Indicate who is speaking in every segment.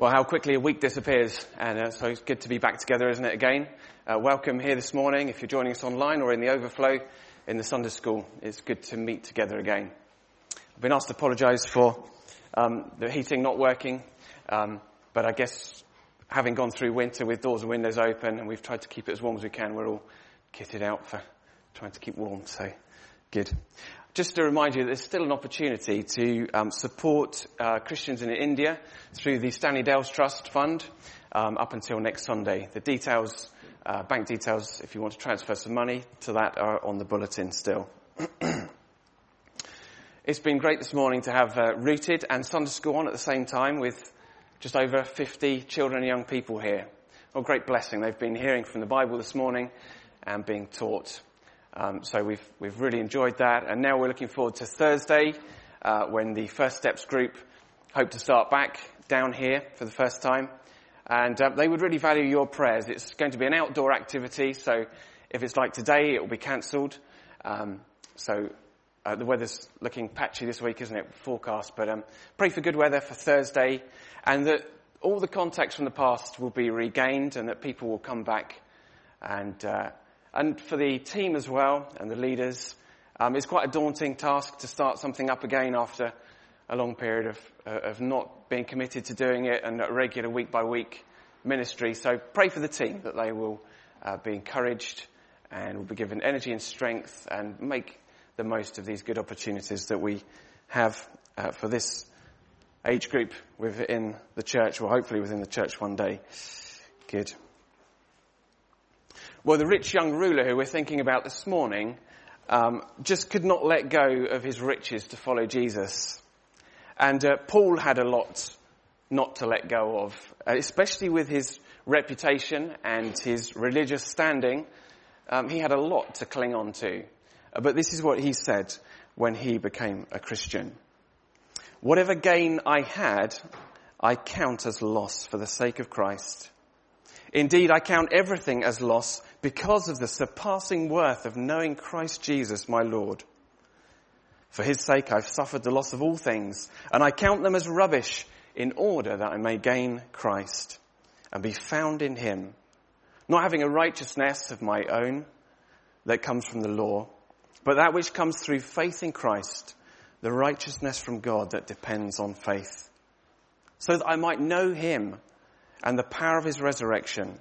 Speaker 1: Well, how quickly a week disappears, and uh, so it's good to be back together, isn't it, again? Uh, welcome here this morning, if you're joining us online or in the overflow in the Sunday school. It's good to meet together again. I've been asked to apologise for um, the heating not working, um, but I guess having gone through winter with doors and windows open, and we've tried to keep it as warm as we can, we're all kitted out for trying to keep warm, so good. Just to remind you there's still an opportunity to um, support uh, Christians in India through the Stanley Dales Trust Fund um, up until next Sunday. The details, uh, bank details, if you want to transfer some money to that, are on the bulletin still. it's been great this morning to have uh, Rooted and Sunday School on at the same time with just over 50 children and young people here. A great blessing. They've been hearing from the Bible this morning and being taught. Um, so we've we've really enjoyed that, and now we're looking forward to Thursday uh, when the First Steps group hope to start back down here for the first time, and uh, they would really value your prayers. It's going to be an outdoor activity, so if it's like today, it will be cancelled. Um, so uh, the weather's looking patchy this week, isn't it? Forecast, but um, pray for good weather for Thursday, and that all the contacts from the past will be regained, and that people will come back and uh, and for the team as well, and the leaders, um, it's quite a daunting task to start something up again after a long period of, uh, of not being committed to doing it and a regular week by week ministry. So pray for the team that they will uh, be encouraged and will be given energy and strength and make the most of these good opportunities that we have uh, for this age group within the church, or hopefully within the church one day. Good. Well, the rich young ruler who we're thinking about this morning um, just could not let go of his riches to follow Jesus. And uh, Paul had a lot not to let go of, uh, especially with his reputation and his religious standing. Um, he had a lot to cling on to. Uh, but this is what he said when he became a Christian. Whatever gain I had, I count as loss for the sake of Christ. Indeed, I count everything as loss because of the surpassing worth of knowing Christ Jesus, my Lord. For his sake, I've suffered the loss of all things, and I count them as rubbish in order that I may gain Christ and be found in him, not having a righteousness of my own that comes from the law, but that which comes through faith in Christ, the righteousness from God that depends on faith, so that I might know him and the power of his resurrection,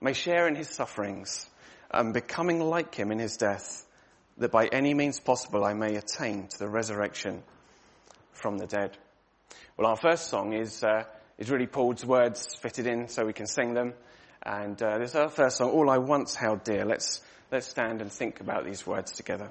Speaker 1: may share in his sufferings, and becoming like him in his death, that by any means possible I may attain to the resurrection from the dead. Well, our first song is, uh, is really Paul's words fitted in so we can sing them. And uh, this is our first song, All I Once Held Dear. Let's, let's stand and think about these words together.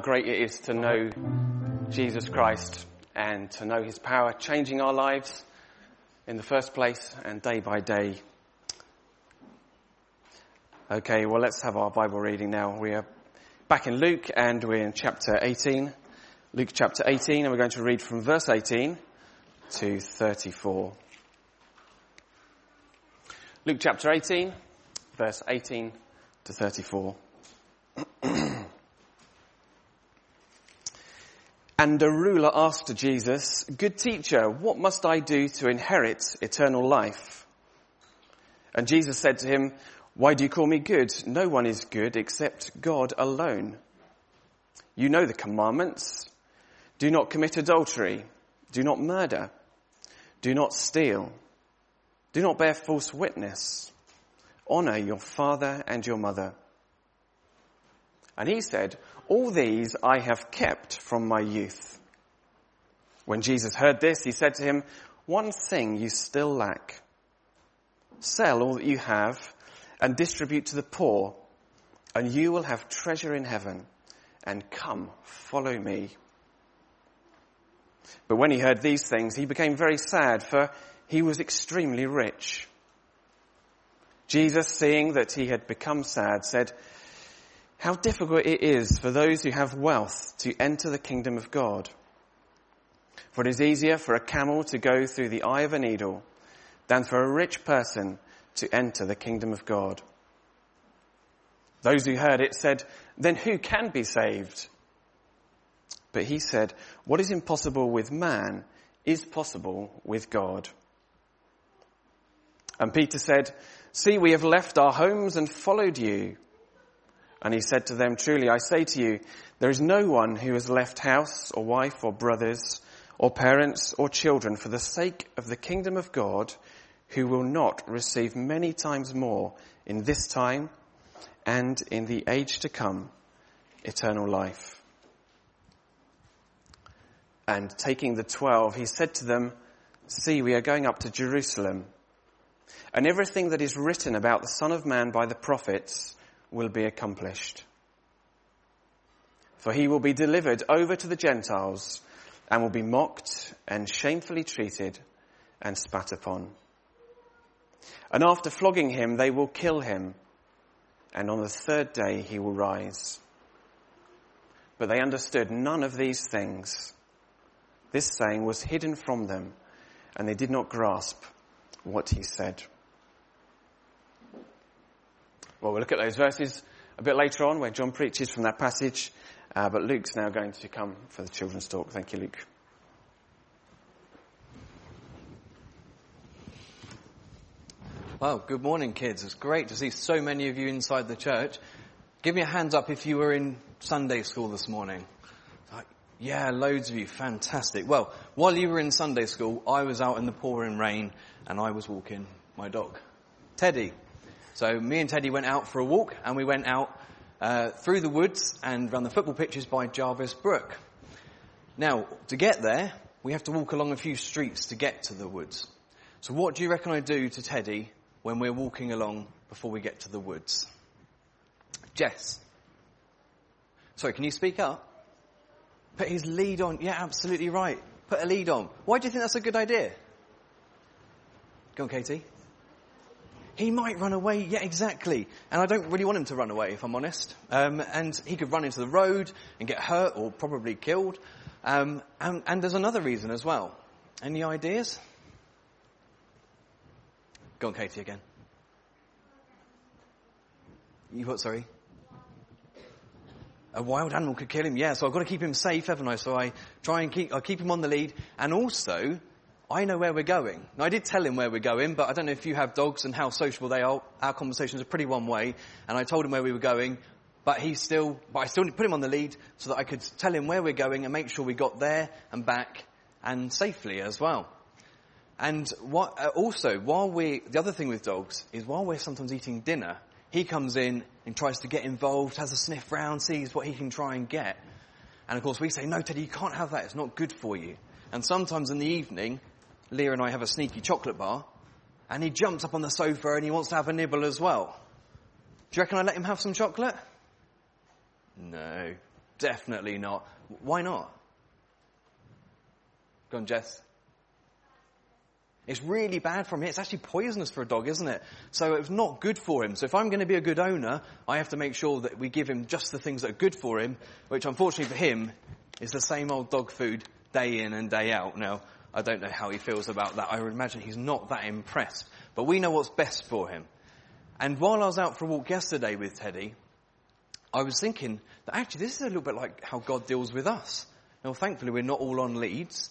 Speaker 1: Great it is to know Jesus Christ and to know his power changing our lives in the first place and day by day. Okay, well let's have our Bible reading now. We are back in Luke and we're in chapter 18. Luke chapter 18 and we're going to read from verse 18 to 34. Luke chapter 18, verse 18 to 34. and a ruler asked Jesus, Good teacher, what must I do to inherit eternal life? And Jesus said to him, Why do you call me good? No one is good except God alone. You know the commandments. Do not commit adultery. Do not murder. Do not steal. Do not bear false witness. Honor your father and your mother. And he said, all these I have kept from my youth. When Jesus heard this, he said to him, one thing you still lack. Sell all that you have and distribute to the poor and you will have treasure in heaven and come follow me. But when he heard these things, he became very sad for he was extremely rich. Jesus, seeing that he had become sad, said, how difficult it is for those who have wealth to enter the kingdom of God. For it is easier for a camel to go through the eye of a needle than for a rich person to enter the kingdom of God. Those who heard it said, then who can be saved? But he said, what is impossible with man is possible with God. And Peter said, see, we have left our homes and followed you. And he said to them, truly I say to you, there is no one who has left house or wife or brothers or parents or children for the sake of the kingdom of God who will not receive many times more in this time and in the age to come eternal life. And taking the twelve, he said to them, see, we are going up to Jerusalem and everything that is written about the Son of Man by the prophets will be accomplished. For he will be delivered over to the Gentiles and will be mocked and shamefully treated and spat upon. And after flogging him, they will kill him. And on the third day he will rise. But they understood none of these things. This saying was hidden from them and they did not grasp what he said. Well, we'll look at those verses a bit later on where John preaches from that passage, uh, but Luke's now going to come for the children's talk. Thank you, Luke.
Speaker 2: Well, good morning, kids. It's great to see so many of you inside the church. Give me a hand up if you were in Sunday school this morning. Yeah, loads of you. Fantastic. Well, while you were in Sunday school, I was out in the pouring rain and I was walking my dog, Teddy. So me and Teddy went out for a walk and we went out uh, through the woods and around the football pitches by Jarvis Brook. Now, to get there, we have to walk along a few streets to get to the woods. So what do you reckon I do to Teddy when we're walking along before we get to the woods? Jess. Sorry, can you speak up? Put his lead on. Yeah, absolutely right. Put a lead on. Why do you think that's a good idea? Go on, Katie. He might run away, yeah, exactly. And I don't really want him to run away, if I'm honest. Um, and he could run into the road and get hurt or probably killed. Um, and, and there's another reason as well. Any ideas? Go on, Katie, again. You what, sorry? A wild animal could kill him, yeah, so I've got to keep him safe, haven't I? So I try and keep, I keep him on the lead. And also, I know where we're going. Now I did tell him where we're going, but I don't know if you have dogs and how sociable they are. Our conversations are pretty one way, and I told him where we were going, but he still, but I still put him on the lead so that I could tell him where we're going and make sure we got there and back and safely as well. And what, uh, also, while we, the other thing with dogs is while we're sometimes eating dinner, he comes in and tries to get involved, has a sniff round, sees what he can try and get. And of course we say, no Teddy, you can't have that, it's not good for you. And sometimes in the evening, Leah and I have a sneaky chocolate bar, and he jumps up on the sofa and he wants to have a nibble as well. Do you reckon I let him have some chocolate? No. definitely not. Why not? Go on, Jess. It's really bad for him. It's actually poisonous for a dog, isn't it? So it's not good for him. So if I'm going to be a good owner, I have to make sure that we give him just the things that are good for him, which unfortunately for him is the same old dog food day in and day out. Now, I don't know how he feels about that. I would imagine he's not that impressed. But we know what's best for him. And while I was out for a walk yesterday with Teddy, I was thinking that actually this is a little bit like how God deals with us. Now, thankfully, we're not all on leads,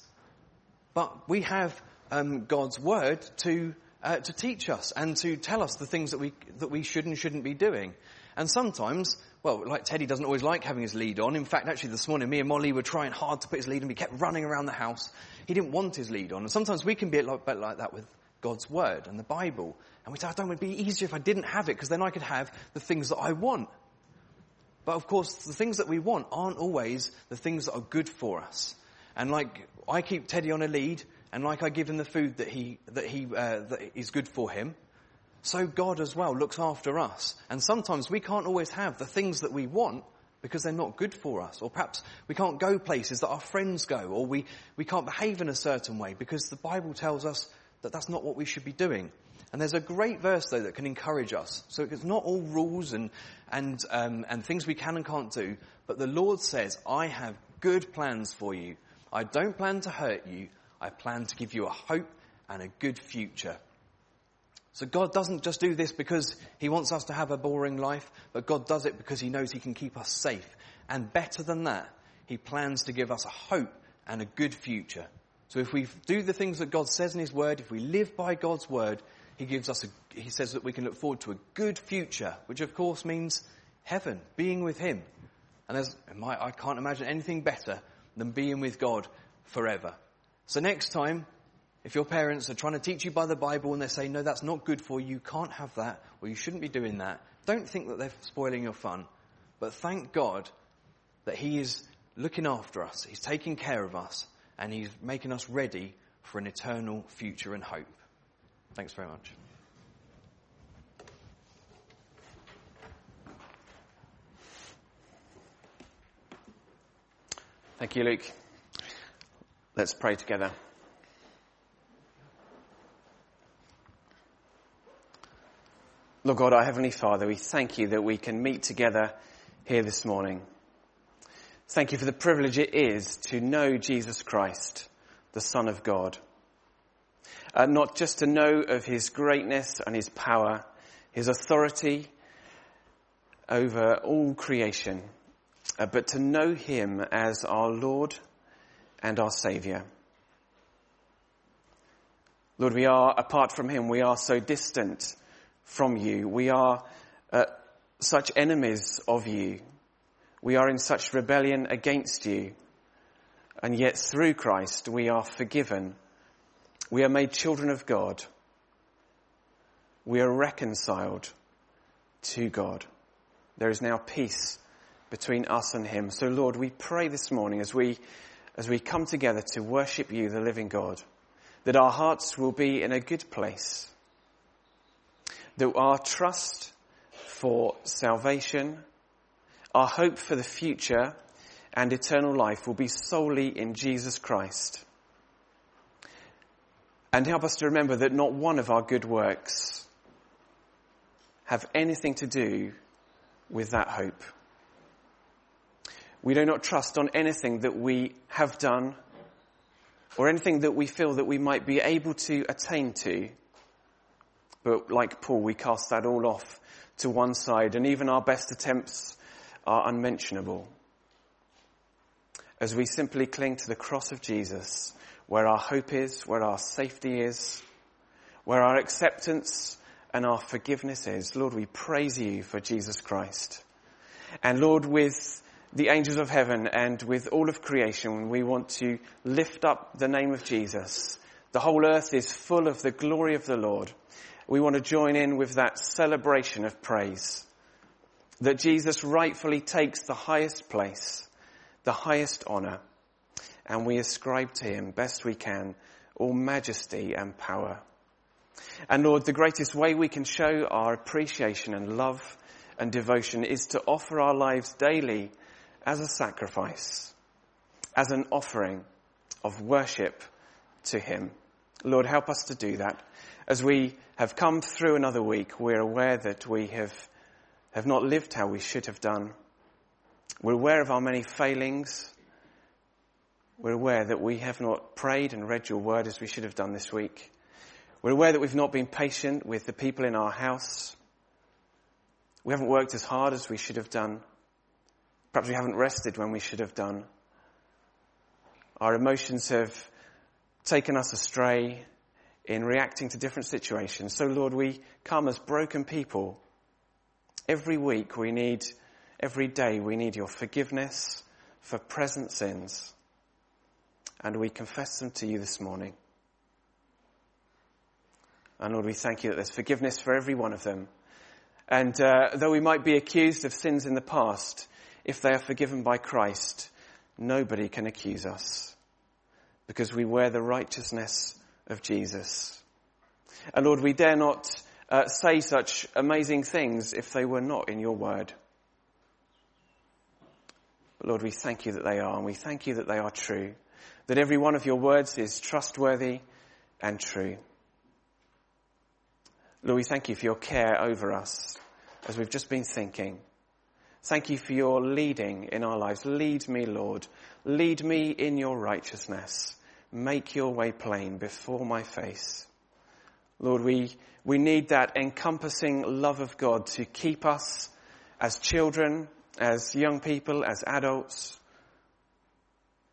Speaker 2: but we have um, God's word to uh, to teach us and to tell us the things that we that we should and shouldn't be doing. And sometimes, well, like Teddy doesn't always like having his lead on. In fact, actually, this morning, me and Molly were trying hard to put his lead on. He kept running around the house. He didn't want his lead on. And sometimes we can be a bit like that with God's word and the Bible. And we say, I don't, it would be easier if I didn't have it because then I could have the things that I want. But of course, the things that we want aren't always the things that are good for us. And like I keep Teddy on a lead, and like I give him the food that he that he uh, that is good for him, so God as well looks after us. And sometimes we can't always have the things that we want because they're not good for us, or perhaps we can't go places that our friends go, or we we can't behave in a certain way because the Bible tells us that that's not what we should be doing. And there's a great verse though that can encourage us. So it's not all rules and and um, and things we can and can't do, but the Lord says, "I have good plans for you. I don't plan to hurt you. I plan to give you a hope and a good future." So God doesn't just do this because He wants us to have a boring life, but God does it because He knows He can keep us safe. And better than that, He plans to give us a hope and a good future. So if we do the things that God says in His Word, if we live by God's Word, He gives us a, He says that we can look forward to a good future, which of course means heaven, being with Him. And there's, I can't imagine anything better than being with God forever. So next time, if your parents are trying to teach you by the Bible and they say, no, that's not good for you, you can't have that, or you shouldn't be doing that, don't think that they're spoiling your fun. But thank God that He is looking after us. He's taking care of us and He's making us ready for an eternal future and hope. Thanks very much.
Speaker 1: Thank you, Luke. Let's pray together. Lord God, our Heavenly Father, we thank you that we can meet together here this morning. Thank you for the privilege it is to know Jesus Christ, the Son of God. Uh, not just to know of his greatness and his power, his authority over all creation, uh, but to know him as our Lord and our Saviour. Lord, we are, apart from him, we are so distant from you. We are uh, such enemies of you. We are in such rebellion against you. And yet through Christ we are forgiven. We are made children of God. We are reconciled to God. There is now peace between us and Him. So Lord, we pray this morning as we, as we come together to worship you, the living God, that our hearts will be in a good place. That our trust for salvation our hope for the future and eternal life will be solely in Jesus Christ. And help us to remember that not one of our good works have anything to do with that hope. We do not trust on anything that we have done or anything that we feel that we might be able to attain to. But like Paul, we cast that all off to one side and even our best attempts are unmentionable. As we simply cling to the cross of Jesus, where our hope is, where our safety is, where our acceptance and our forgiveness is. Lord, we praise you for Jesus Christ. And Lord, with the angels of heaven and with all of creation, we want to lift up the name of Jesus. The whole earth is full of the glory of the Lord. We want to join in with that celebration of praise that Jesus rightfully takes the highest place, the highest honor, and we ascribe to him best we can all majesty and power. And Lord, the greatest way we can show our appreciation and love and devotion is to offer our lives daily as a sacrifice, as an offering of worship to Him. Lord, help us to do that. As we have come through another week, we're aware that we have, have not lived how we should have done. We're aware of our many failings. We're aware that we have not prayed and read your word as we should have done this week. We're aware that we've not been patient with the people in our house. We haven't worked as hard as we should have done. Perhaps we haven't rested when we should have done. Our emotions have taken us astray in reacting to different situations. So Lord, we come as broken people. Every week we need, every day we need your forgiveness for present sins. And we confess them to you this morning. And Lord, we thank you that there's forgiveness for every one of them. And uh, though we might be accused of sins in the past, if they are forgiven by Christ, nobody can accuse us because we wear the righteousness of Jesus. And Lord, we dare not uh, say such amazing things if they were not in your word. But Lord, we thank you that they are, and we thank you that they are true, that every one of your words is trustworthy and true. Lord, we thank you for your care over us as we've just been thinking. Thank you for your leading in our lives. Lead me, Lord. Lead me in your righteousness. Make your way plain before my face. Lord, we, we need that encompassing love of God to keep us as children, as young people, as adults,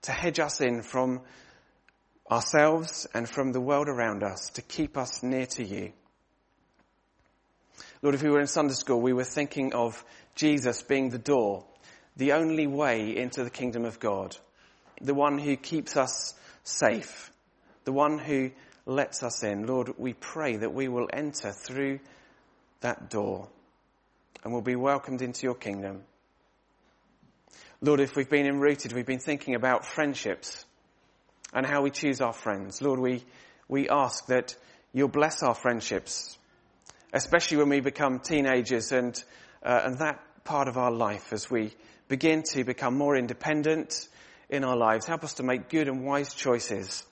Speaker 1: to hedge us in from ourselves and from the world around us, to keep us near to you. Lord, if we were in Sunday school, we were thinking of Jesus being the door, the only way into the kingdom of God, the one who keeps us safe, the one who lets us in. Lord, we pray that we will enter through that door and will be welcomed into your kingdom. Lord, if we've been in Rooted, we've been thinking about friendships and how we choose our friends. Lord, we, we ask that you'll bless our friendships especially when we become teenagers and, uh, and that part of our life as we begin to become more independent in our lives. Help us to make good and wise choices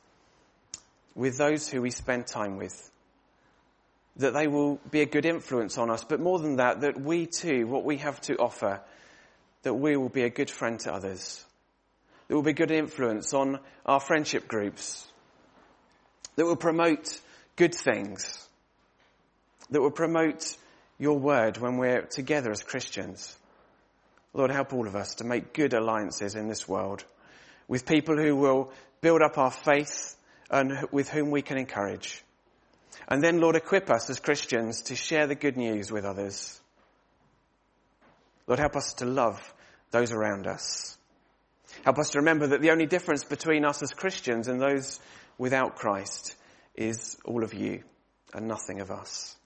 Speaker 1: with those who we spend time with. That they will be a good influence on us, but more than that, that we too, what we have to offer, that we will be a good friend to others. That will be a good influence on our friendship groups. That will promote good things that will promote your word when we're together as Christians. Lord, help all of us to make good alliances in this world with people who will build up our faith and with whom we can encourage. And then, Lord, equip us as Christians to share the good news with others. Lord, help us to love those around us. Help us to remember that the only difference between us as Christians and those without Christ is all of you and nothing of us.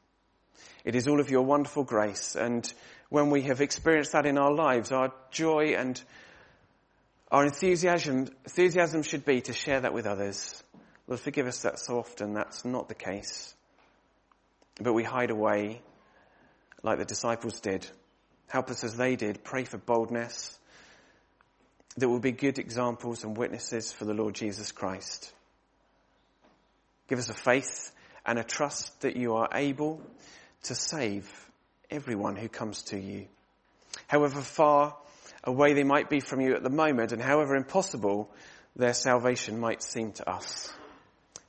Speaker 1: It is all of your wonderful grace. And when we have experienced that in our lives, our joy and our enthusiasm, enthusiasm should be to share that with others. Lord, forgive us that so often that's not the case. But we hide away like the disciples did. Help us as they did. Pray for boldness that will be good examples and witnesses for the Lord Jesus Christ. Give us a faith and a trust that you are able to save everyone who comes to you. However far away they might be from you at the moment and however impossible their salvation might seem to us.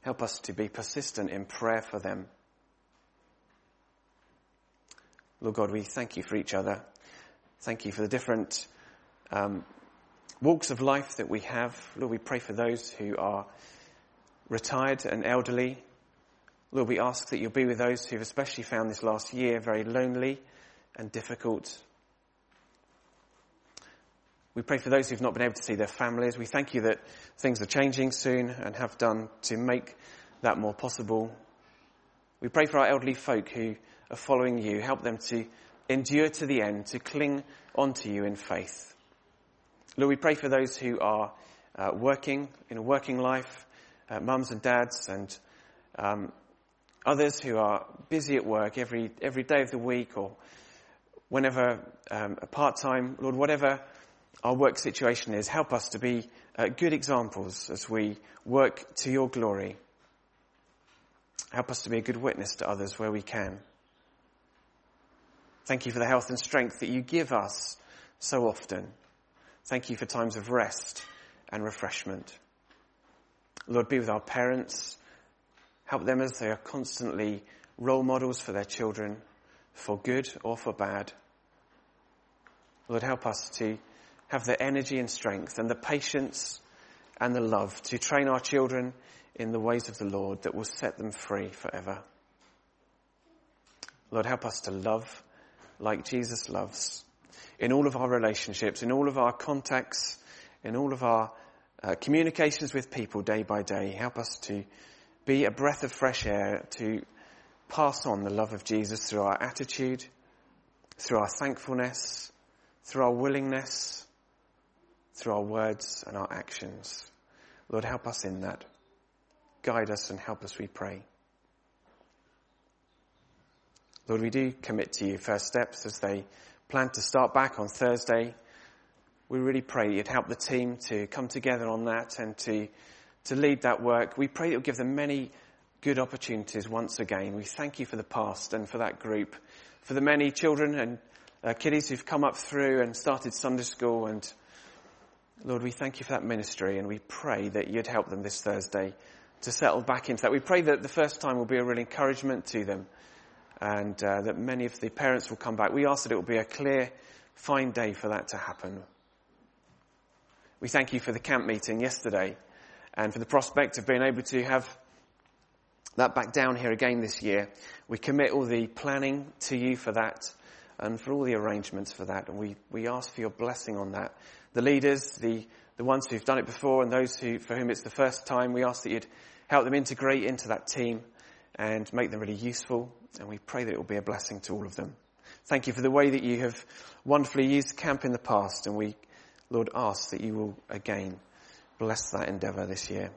Speaker 1: Help us to be persistent in prayer for them. Lord God, we thank you for each other. Thank you for the different um, walks of life that we have. Lord, we pray for those who are retired and elderly, Lord, we ask that you'll be with those who've especially found this last year very lonely and difficult. We pray for those who've not been able to see their families. We thank you that things are changing soon and have done to make that more possible. We pray for our elderly folk who are following you. Help them to endure to the end, to cling onto you in faith. Lord, we pray for those who are uh, working in a working life, uh, mums and dads and um, Others who are busy at work every, every day of the week or whenever um, part time, Lord, whatever our work situation is, help us to be uh, good examples as we work to your glory. Help us to be a good witness to others where we can. Thank you for the health and strength that you give us so often. Thank you for times of rest and refreshment. Lord, be with our parents. Help them as they are constantly role models for their children, for good or for bad. Lord, help us to have the energy and strength and the patience and the love to train our children in the ways of the Lord that will set them free forever. Lord, help us to love like Jesus loves in all of our relationships, in all of our contacts, in all of our uh, communications with people day by day. Help us to be a breath of fresh air, to pass on the love of Jesus through our attitude, through our thankfulness, through our willingness, through our words and our actions. Lord, help us in that. Guide us and help us, we pray. Lord, we do commit to you first steps as they plan to start back on Thursday. We really pray you'd help the team to come together on that and to, to lead that work. We pray you'll give them many good opportunities once again. We thank you for the past and for that group, for the many children and uh, kiddies who've come up through and started Sunday school and Lord, we thank you for that ministry and we pray that you'd help them this Thursday to settle back into that. We pray that the first time will be a real encouragement to them and uh, that many of the parents will come back. We ask that it will be a clear, fine day for that to happen. We thank you for the camp meeting yesterday and for the prospect of being able to have that back down here again this year. We commit all the planning to you for that and for all the arrangements for that. And we, we ask for your blessing on that. The leaders, the, the ones who've done it before and those who, for whom it's the first time, we ask that you'd help them integrate into that team and make them really useful. And we pray that it will be a blessing to all of them. Thank you for the way that you have wonderfully used camp in the past. And we, Lord, ask that you will again bless that endeavor this year.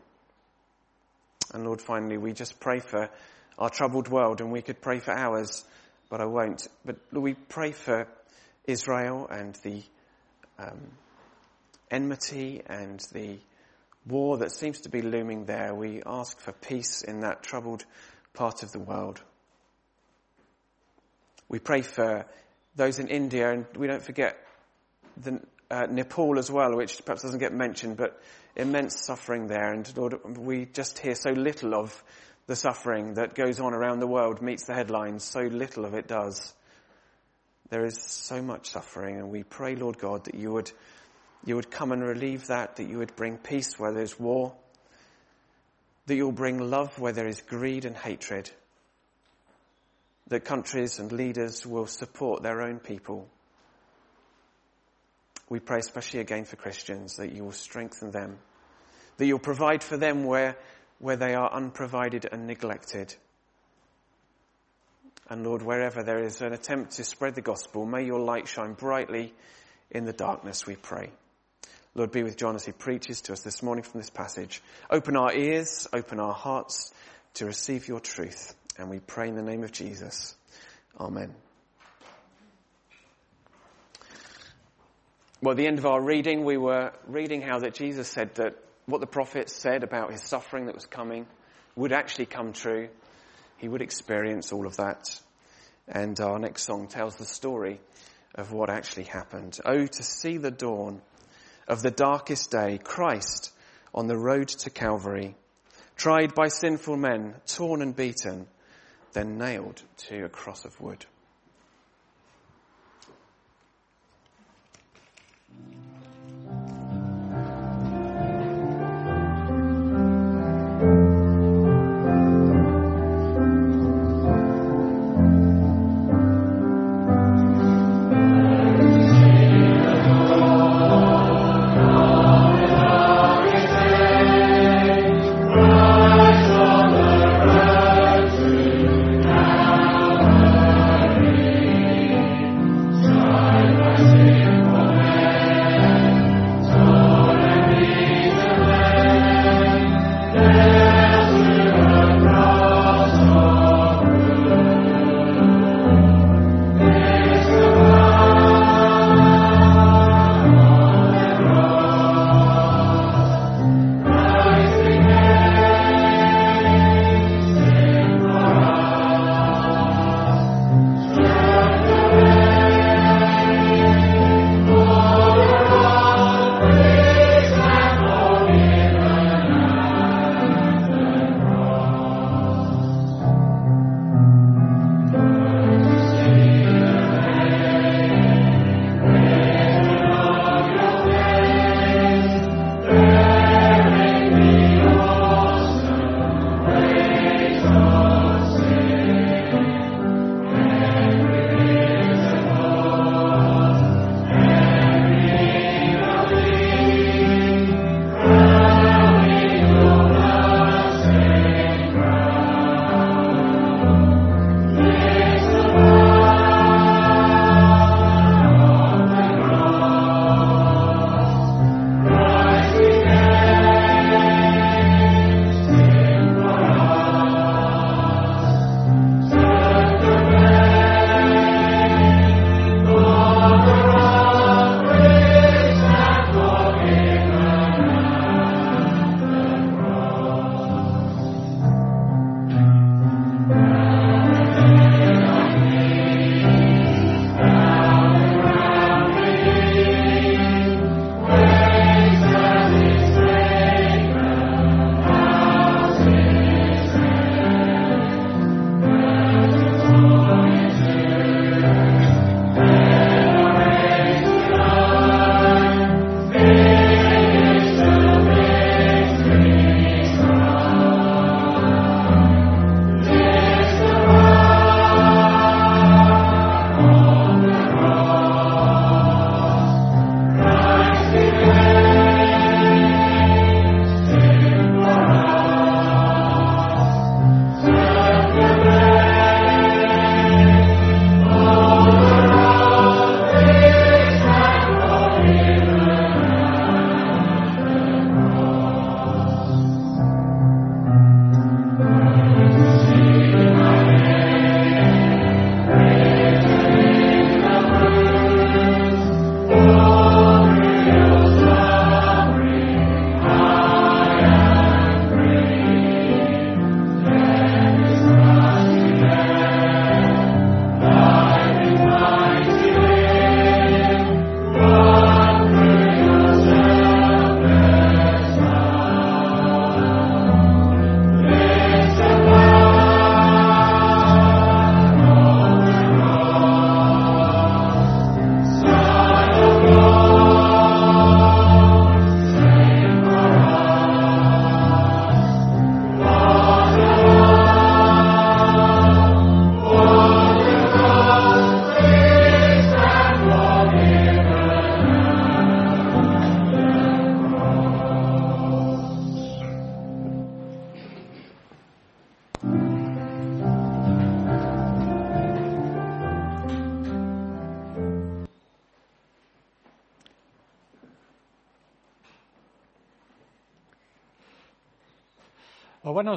Speaker 1: And Lord, finally, we just pray for our troubled world and we could pray for hours but I won't. But Lord, we pray for Israel and the um, enmity and the war that seems to be looming there. We ask for peace in that troubled part of the world. We pray for those in India, and we don't forget the, uh, Nepal as well, which perhaps doesn't get mentioned, but immense suffering there. And Lord, we just hear so little of the suffering that goes on around the world meets the headlines, so little of it does. There is so much suffering and we pray, Lord God, that you would, you would come and relieve that, that you would bring peace where there's war, that you'll bring love where there is greed and hatred, that countries and leaders will support their own people. We pray especially again for Christians that you will strengthen them, that you'll provide for them where where they are unprovided and neglected. And Lord, wherever there is an attempt to spread the gospel, may your light shine brightly in the darkness, we pray. Lord, be with John as he preaches to us this morning from this passage. Open our ears, open our hearts to receive your truth. And we pray in the name of Jesus. Amen. Well, at the end of our reading, we were reading how that Jesus said that what the prophets said about his suffering that was coming would actually come true. He would experience all of that. And our next song tells the story of what actually happened. Oh, to see the dawn of the darkest day, Christ on the road to Calvary, tried by sinful men, torn and beaten, then nailed to a cross of wood.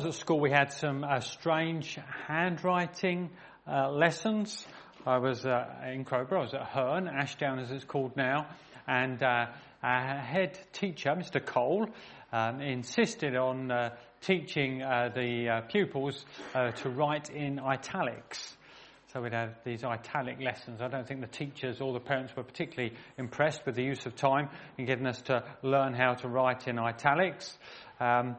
Speaker 3: Was at school, we had some uh, strange handwriting uh, lessons. I was uh, in Crowborough, I was at Herne, Ashdown as it's called now, and uh, our head teacher, Mr. Cole, um, insisted on uh, teaching uh, the pupils to write in italics. So we'd have these italic lessons. I don't think the teachers or the parents were particularly impressed with the use of time in getting us to learn how to write in italics. Um,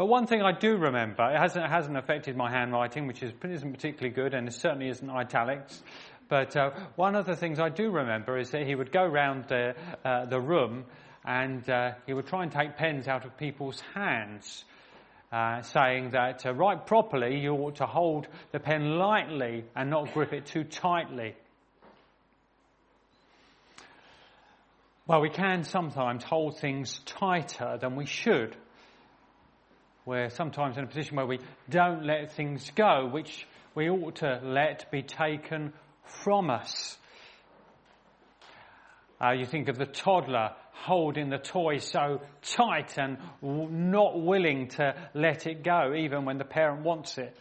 Speaker 3: but one thing I do remember, it hasn't, it hasn't affected my handwriting, which is, isn't particularly good, and it certainly isn't italics. But uh, one of the things I do remember is that he would go round the, uh, the room and uh, he would try and take pens out of people's hands, uh, saying that to write properly, you ought to hold the pen lightly and not grip it too tightly. Well, we can sometimes hold things tighter than we should. We're sometimes in a position where we don't let things go, which we ought to let be taken from us. Uh, you think of the toddler holding the toy so tight and not willing to let it go, even when the parent wants it.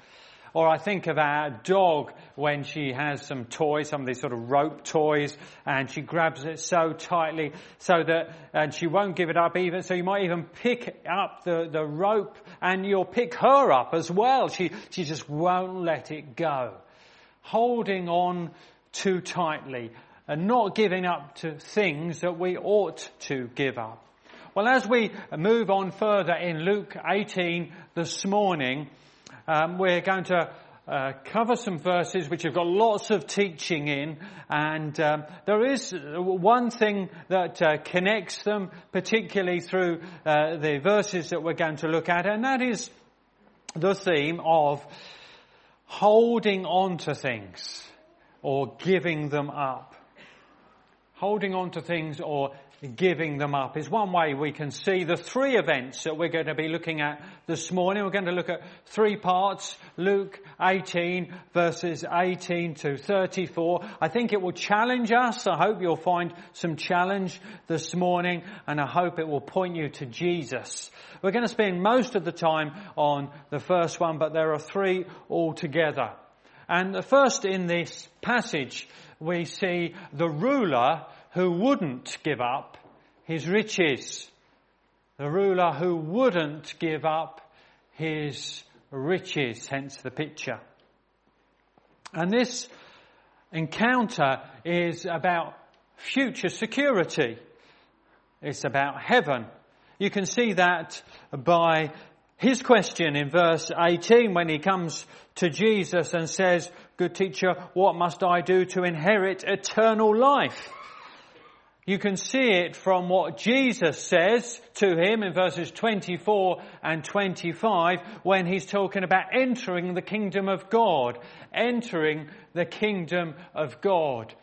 Speaker 3: Or I think of our dog when she has some toys, some of these sort of rope toys, and she grabs it so tightly so that, and she won't give it up even, so you might even pick up the, the rope and you'll pick her up as well. She, she just won't let it go. Holding on too tightly and not giving up to things that we ought to give up. Well, as we move on further in Luke 18 this morning, um, we're going to uh, cover some verses which have got lots of teaching in, and um, there is one thing that uh, connects them, particularly through uh, the verses that we're going to look at, and that is the theme of holding on to things or giving them up. Holding on to things or giving them up is one way we can see the three events that we're going to be looking at this morning. We're going to look at three parts. Luke 18 verses 18 to 34. I think it will challenge us. I hope you'll find some challenge this morning and I hope it will point you to Jesus. We're going to spend most of the time on the first one, but there are three altogether. And the first in this passage, we see the ruler who wouldn't give up his riches. The ruler who wouldn't give up his riches, hence the picture. And this encounter is about future security. It's about heaven. You can see that by his question in verse 18 when he comes to Jesus and says, Good teacher, what must I do to inherit eternal life? You can see it from what Jesus says to him in verses 24 and 25 when he's talking about entering the kingdom of God. Entering the kingdom of God.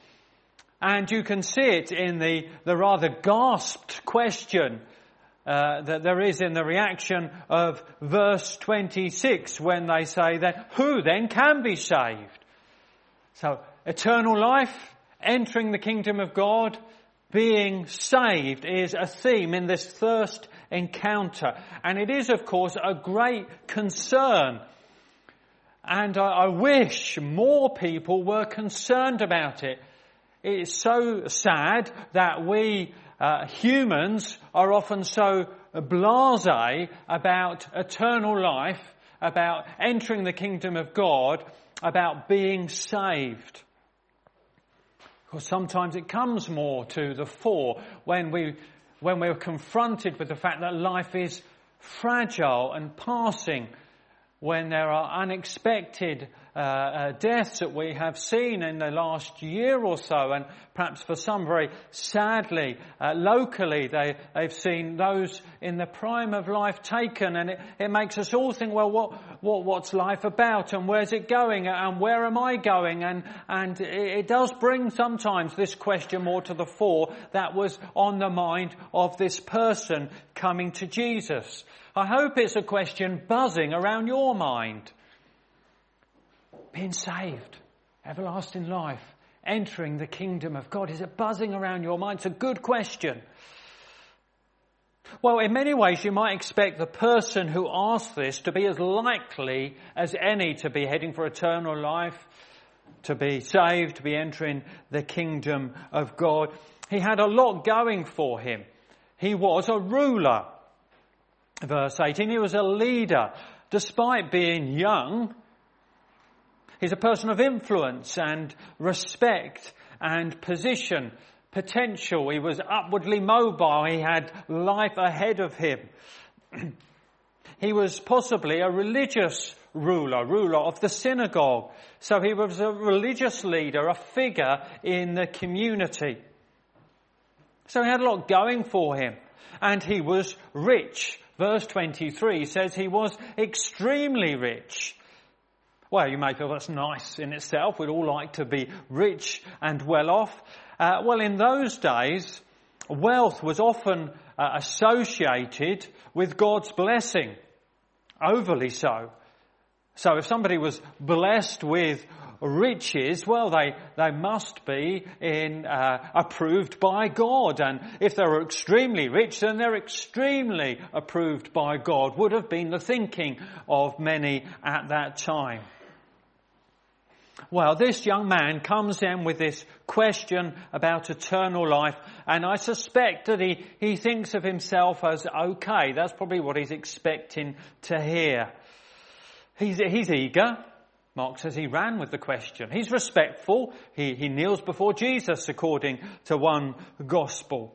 Speaker 3: And you can see it in the, the rather gasped question uh, that there is in the reaction of verse 26 when they say that who then can be saved? So eternal life, entering the kingdom of God, being saved is a theme in this first encounter. And it is, of course, a great concern. And I, I wish more people were concerned about it. It's so sad that we uh, humans are often so blase about eternal life, about entering the kingdom of God, about being saved. Sometimes it comes more to the fore when we, when we're confronted with the fact that life is fragile and passing, when there are unexpected uh, uh, deaths that we have seen in the last year or so, and perhaps for some very sadly, uh, locally, they, they've seen those in the prime of life taken, and it, it makes us all think, well, what, what, what's life about, and where's it going, and where am I going? And, and it, it does bring sometimes this question more to the fore that was on the mind of this person coming to Jesus. I hope it's a question buzzing around your mind being saved, everlasting life, entering the kingdom of God? Is it buzzing around your mind? It's a good question. Well, in many ways, you might expect the person who asked this to be as likely as any to be heading for eternal life, to be saved, to be entering the kingdom of God. He had a lot going for him. He was a ruler. Verse 18, he was a leader. Despite being young, he's a person of influence and respect and position potential. He was upwardly mobile. He had life ahead of him. he was possibly a religious ruler, ruler of the synagogue. So he was a religious leader, a figure in the community. So he had a lot going for him. And he was rich. Verse 23 says he was extremely rich. Well, you may feel that's nice in itself. We'd all like to be rich and well off. Uh, well, in those days, wealth was often uh, associated with God's blessing, overly so. So if somebody was blessed with riches, well, they, they must be in, uh, approved by God. And if they were extremely rich, then they're extremely approved by God, would have been the thinking of many at that time. Well, this young man comes in with this question about eternal life, and I suspect that he, he thinks of himself as okay. That's probably what he's expecting to hear. He's, he's eager. Mark says he ran with the question. He's respectful. He, he kneels before Jesus according to one gospel.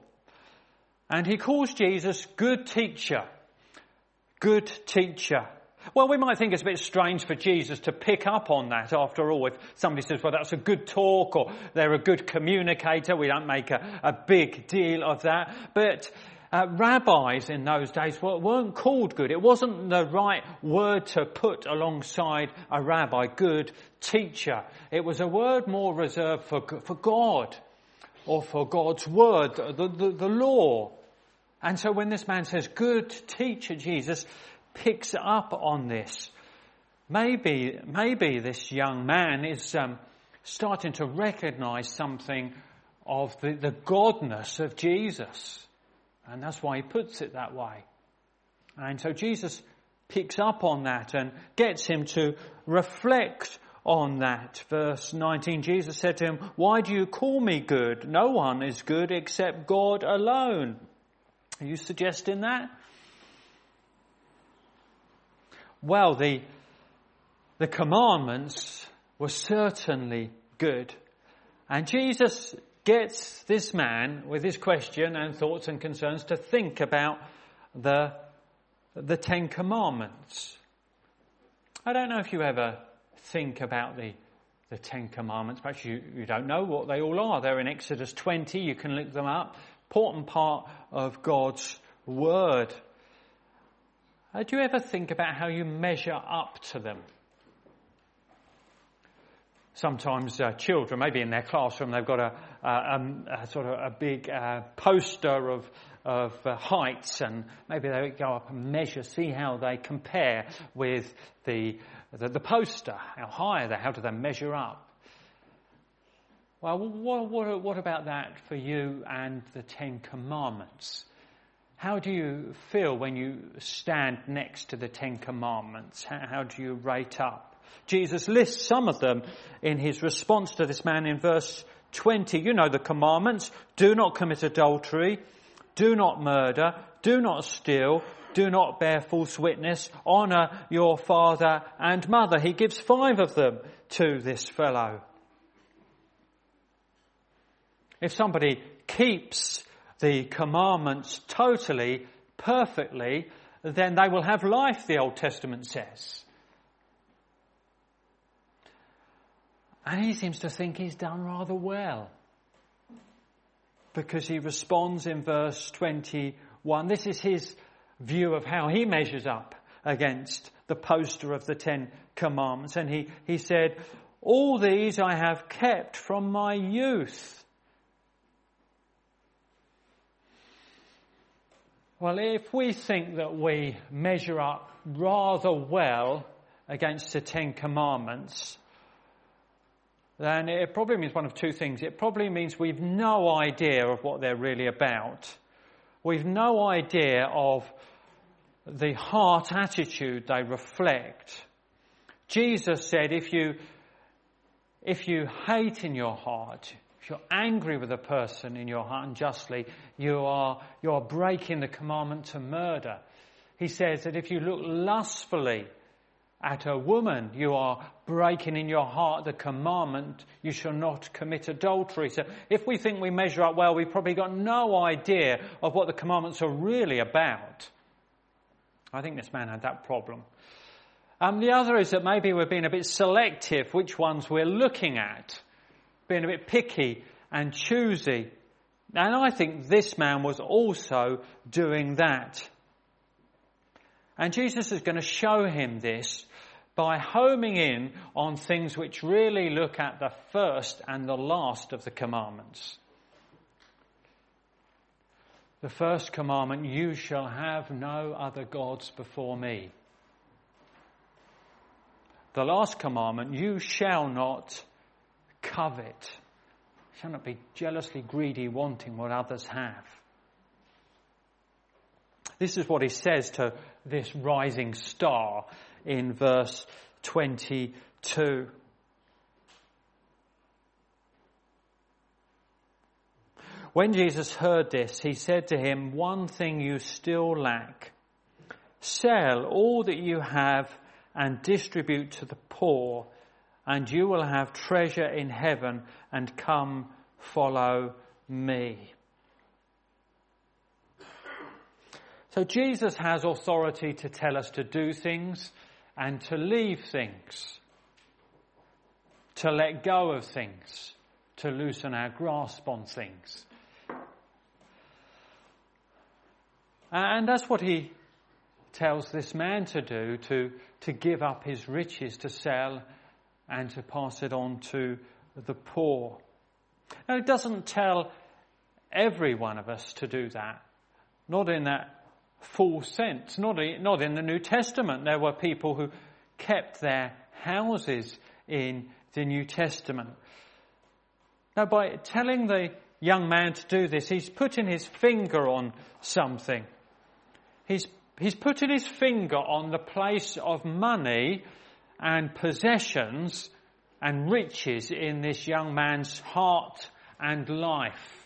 Speaker 3: And he calls Jesus good teacher. Good teacher. Well, we might think it's a bit strange for Jesus to pick up on that after all. If somebody says, well, that's a good talk or they're a good communicator, we don't make a, a big deal of that. But uh, rabbis in those days weren't called good. It wasn't the right word to put alongside a rabbi, good teacher. It was a word more reserved for, for God or for God's word, the, the, the law. And so when this man says, good teacher, Jesus, picks up on this. Maybe, maybe this young man is um, starting to recognize something of the, the godness of Jesus. And that's why he puts it that way. And so Jesus picks up on that and gets him to reflect on that. Verse 19, Jesus said to him, Why do you call me good? No one is good except God alone. Are you suggesting that? Well, the, the commandments were certainly good. And Jesus gets this man with his question and thoughts and concerns to think about the, the Ten Commandments. I don't know if you ever think about the, the Ten Commandments. Perhaps you, you don't know what they all are. They're in Exodus 20. You can look them up. Important part of God's Word. Uh, do you ever think about how you measure up to them? Sometimes uh, children, maybe in their classroom, they've got a, um, a sort of a big uh, poster of, of uh, heights, and maybe they go up and measure, see how they compare with the, the, the poster. How high are they? How do they measure up? Well, what, what, what about that for you and the Ten Commandments? How do you feel when you stand next to the Ten Commandments? How, do you rate up? Jesus lists some of them in his response to this man in verse 20. You know the commandments. Do not commit adultery. Do not murder. Do not steal. Do not bear false witness. Honor your father and mother. He gives five of them to this fellow. If somebody keeps the commandments totally, perfectly, then they will have life, the Old Testament says. And he seems to think he's done rather well. Because he responds in verse 21. This is his view of how he measures up against the poster of the Ten Commandments. And he, he said, All these I have kept from my youth. Well, if we think that we measure up rather well against the Ten Commandments, then it probably means one of two things. It probably means we've no idea of what they're really about, We've no idea of the heart attitude they reflect. Jesus said, if you, if you hate in your heart, if you're angry with a person in your heart unjustly, you are, you are breaking the commandment to murder. He says that if you look lustfully at a woman, you are breaking in your heart the commandment, you shall not commit adultery. So if we think we measure up well, we've probably got no idea of what the commandments are really about. I think this man had that problem. Um, the other is that maybe we're being a bit selective which ones we're looking at, being a bit picky and choosy. And I think this man was also doing that. And Jesus is going to show him this by homing in on things which really look at the first and the last of the commandments. The first commandment, you shall have no other gods before me. The last commandment, you shall not covet. Shall not be jealously greedy, wanting what others have. This is what he says to this rising star in verse 22. When Jesus heard this, he said to him, One thing you still lack. Sell all that you have and distribute to the poor, and you will have treasure in heaven, and come follow me. So Jesus has authority to tell us to do things and to leave things, to let go of things, to loosen our grasp on things. And that's what he tells this man to do, to, to give up his riches, to sell and to pass it on to the poor. Now, it doesn't tell every one of us to do that. Not in that full sense. Not, not in the New Testament. There were people who kept their houses in the New Testament. Now, by telling the young man to do this, he's putting his finger on something. He's, he's putting his finger on the place of money and possessions and riches in this young man's heart and life.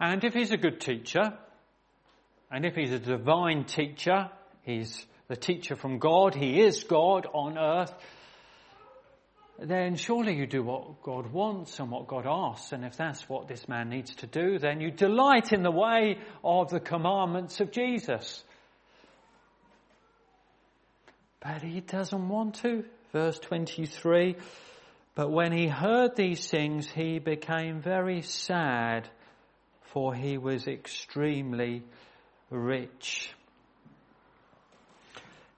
Speaker 3: And if he's a good teacher, and if he's a divine teacher, he's the teacher from God, he is God on earth, then surely you do what God wants and what God asks. And if that's what this man needs to do, then you delight in the way of the commandments of Jesus. But he doesn't want to. Verse 23. But when he heard these things, he became very sad, for he was extremely rich.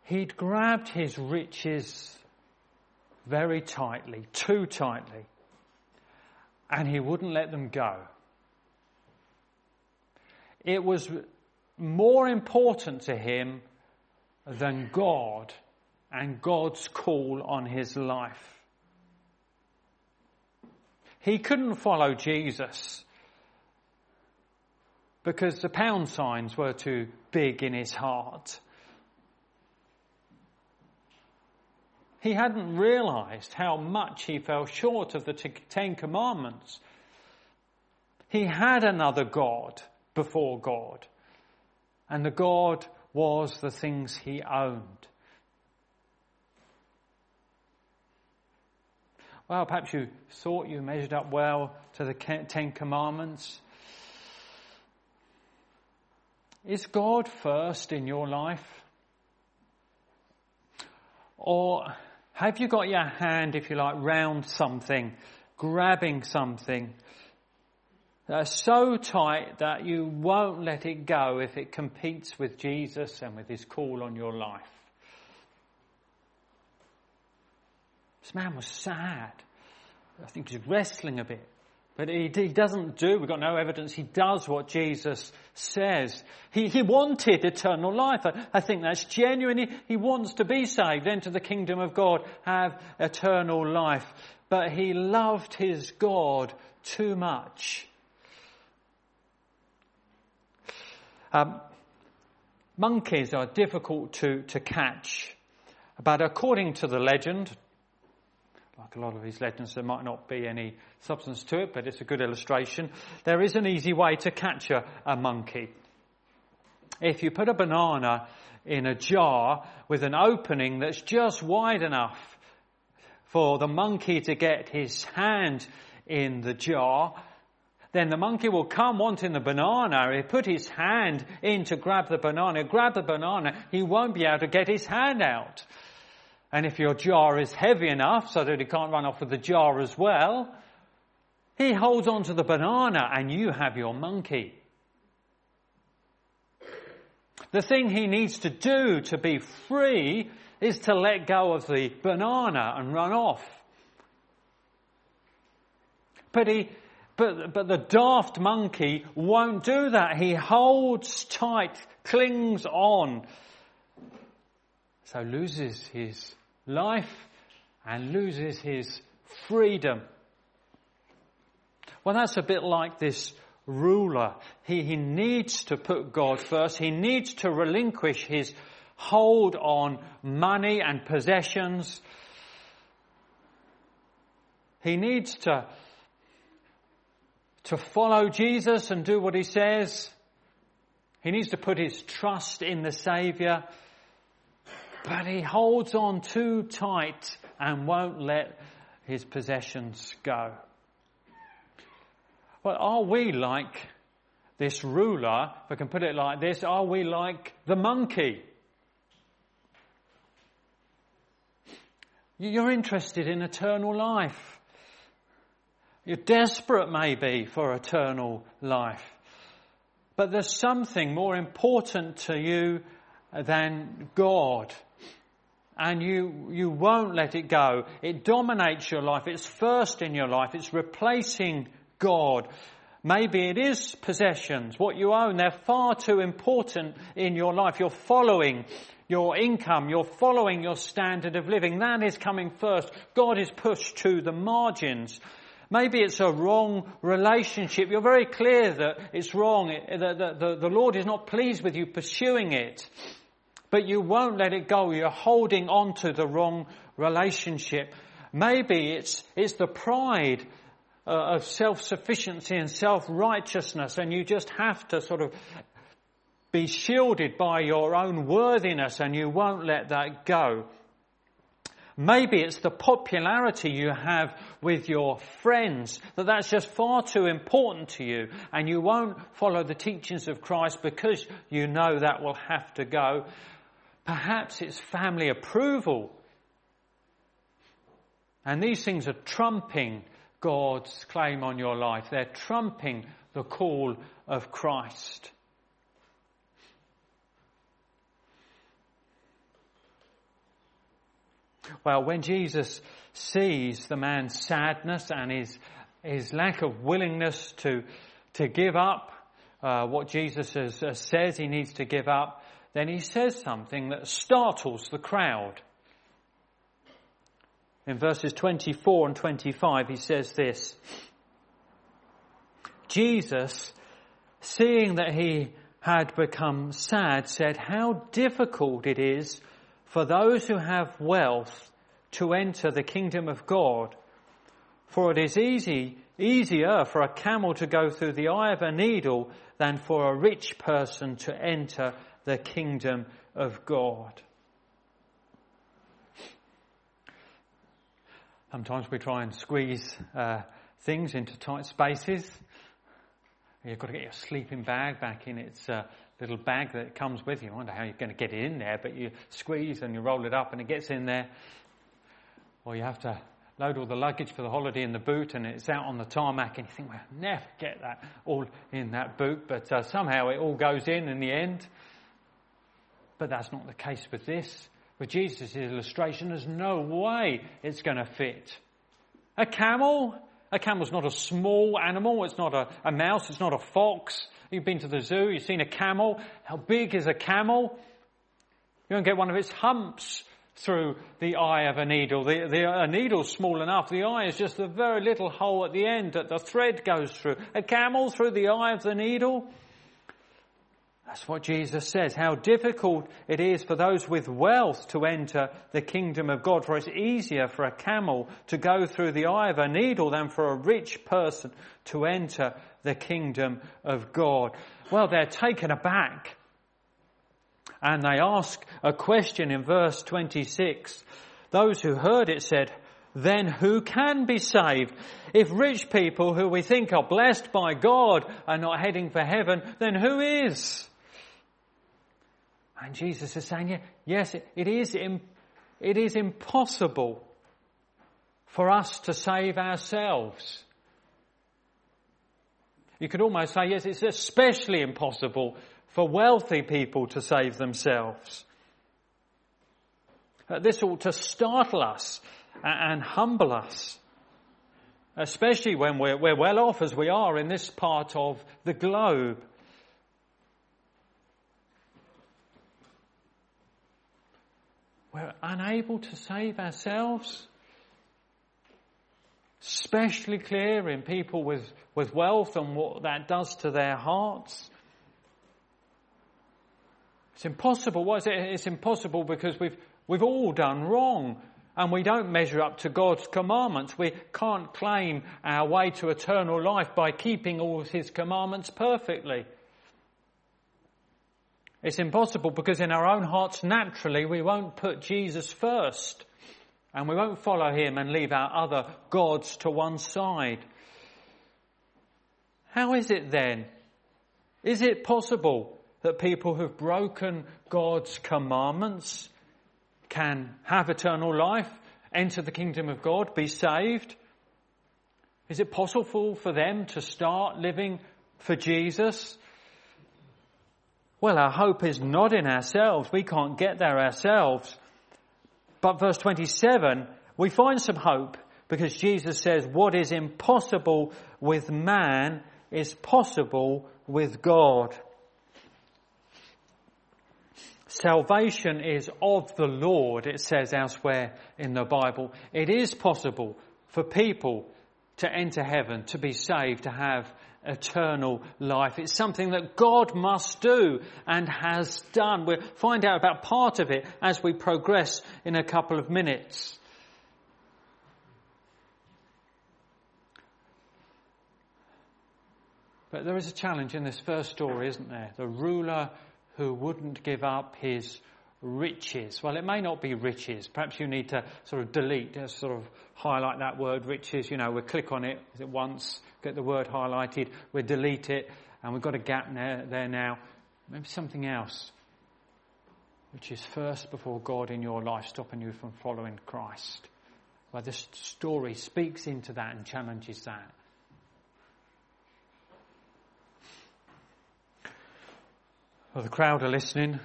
Speaker 3: He'd grabbed his riches very tightly, too tightly, and he wouldn't let them go. It was more important to him than God and God's call on his life. He couldn't follow Jesus because the pound signs were too big in his heart. He hadn't realized how much he fell short of the Ten Commandments. He had another God before God, and the God was the things he owned. Well, perhaps you thought you measured up well to the Ten Commandments. Is God first in your life? Or have you got your hand, if you like, round something, grabbing something so tight that you won't let it go if it competes with Jesus and with his call on your life? This man was sad. I think he's wrestling a bit. But he, he, doesn't do, we've got no evidence, he does what Jesus says. He, he wanted eternal life. I, I think that's genuine. He, he wants to be saved, enter the kingdom of God, have eternal life. But he loved his God too much. Um, monkeys are difficult to, to catch, but according to the legend, like a lot of these legends, there might not be any substance to it, but it's a good illustration. There is an easy way to catch a, a monkey. If you put a banana in a jar with an opening that's just wide enough for the monkey to get his hand in the jar, then the monkey will come wanting the banana. He put his hand in to grab the banana, grab the banana, he won't be able to get his hand out. And if your jar is heavy enough so that he can't run off with the jar as well, he holds on to the banana and you have your monkey. The thing he needs to do to be free is to let go of the banana and run off. But he, but, but the daft monkey won't do that. He holds tight, clings on, so loses his life and loses his freedom. Well, that's a bit like this ruler. He, he needs to put God first. He needs to relinquish his hold on money and possessions. He needs to, to follow Jesus and do what he says. He needs to put his trust in the Saviour. But he holds on too tight and won't let his possessions go. Well, are we like this ruler, if I can put it like this, are we like the monkey? You're interested in eternal life. You're desperate maybe for eternal life. But there's something more important to you than God. And you, you won't let it go. It dominates your life. It's first in your life. It's replacing God. Maybe it is possessions, what you own. They're far too important in your life. You're following your income. You're following your standard of living. That is coming first. God is pushed to the margins. Maybe it's a wrong relationship. You're very clear that it's wrong. The, the, the Lord is not pleased with you pursuing it. But you won't let it go. You're holding on to the wrong relationship. Maybe it's, it's the pride uh, of self-sufficiency and self-righteousness and you just have to sort of be shielded by your own worthiness and you won't let that go. Maybe it's the popularity you have with your friends, that that's just far too important to you and you won't follow the teachings of Christ because you know that will have to go. Perhaps it's family approval. And these things are trumping God's claim on your life. They're trumping the call of Christ. Well, when Jesus sees the man's sadness and his, his lack of willingness to, to give up uh, what Jesus has, says he needs to give up, then he says something that startles the crowd. In verses 24 and 25, he says this Jesus, seeing that he had become sad, said, How difficult it is for those who have wealth to enter the kingdom of God. For it is easy, easier for a camel to go through the eye of a needle than for a rich person to enter the kingdom of God. Sometimes we try and squeeze uh, things into tight spaces. You've got to get your sleeping bag back in its uh, little bag that comes with you. I wonder how you're going to get it in there, but you squeeze and you roll it up and it gets in there. Or you have to load all the luggage for the holiday in the boot and it's out on the tarmac and you think, well, I'll never get that all in that boot, but uh, somehow it all goes in in the end. But that's not the case with this. With Jesus' illustration, there's no way it's going to fit. A camel? A camel's not a small animal. It's not a, a mouse. It's not a fox. You've been to the zoo. You've seen a camel. How big is a camel? You don't get one of its humps through the eye of a needle. The, the, a needle's small enough. The eye is just a very little hole at the end that the thread goes through. A camel through the eye of the needle. That's what Jesus says. How difficult it is for those with wealth to enter the kingdom of God. For it's easier for a camel to go through the eye of a needle than for a rich person to enter the kingdom of God. Well, they're taken aback and they ask a question in verse 26. Those who heard it said, then who can be saved? If rich people who we think are blessed by God are not heading for heaven, then who is? And Jesus is saying, yes, it is, it is impossible for us to save ourselves. You could almost say, yes, it's especially impossible for wealthy people to save themselves. Uh, this ought to startle us and humble us, especially when we're well off as we are in this part of the globe. We're unable to save ourselves. Especially clear in people with, with wealth and what that does to their hearts. It's impossible. Why is it? It's impossible because we've, we've all done wrong and we don't measure up to God's commandments. We can't claim our way to eternal life by keeping all of His commandments perfectly. It's impossible because in our own hearts, naturally, we won't put Jesus first. And we won't follow Him and leave our other gods to one side. How is it then? Is it possible that people who've broken God's commandments can have eternal life, enter the kingdom of God, be saved? Is it possible for them to start living for Jesus? Well, our hope is not in ourselves. We can't get there ourselves. But verse 27, we find some hope because Jesus says what is impossible with man is possible with God. Salvation is of the Lord, it says elsewhere in the Bible. It is possible for people to enter heaven, to be saved, to have eternal life. It's something that God must do and has done. We'll find out about part of it as we progress in a couple of minutes. But there is a challenge in this first story, isn't there? The ruler who wouldn't give up his riches. Well, it may not be riches. Perhaps you need to sort of delete, just sort of highlight that word riches. You know, we click on it once, get the word highlighted, we delete it, and we've got a gap there, there now. Maybe something else, which is first before God in your life, stopping you from following Christ. Well, this story speaks into that and challenges that. Well, the crowd are listening.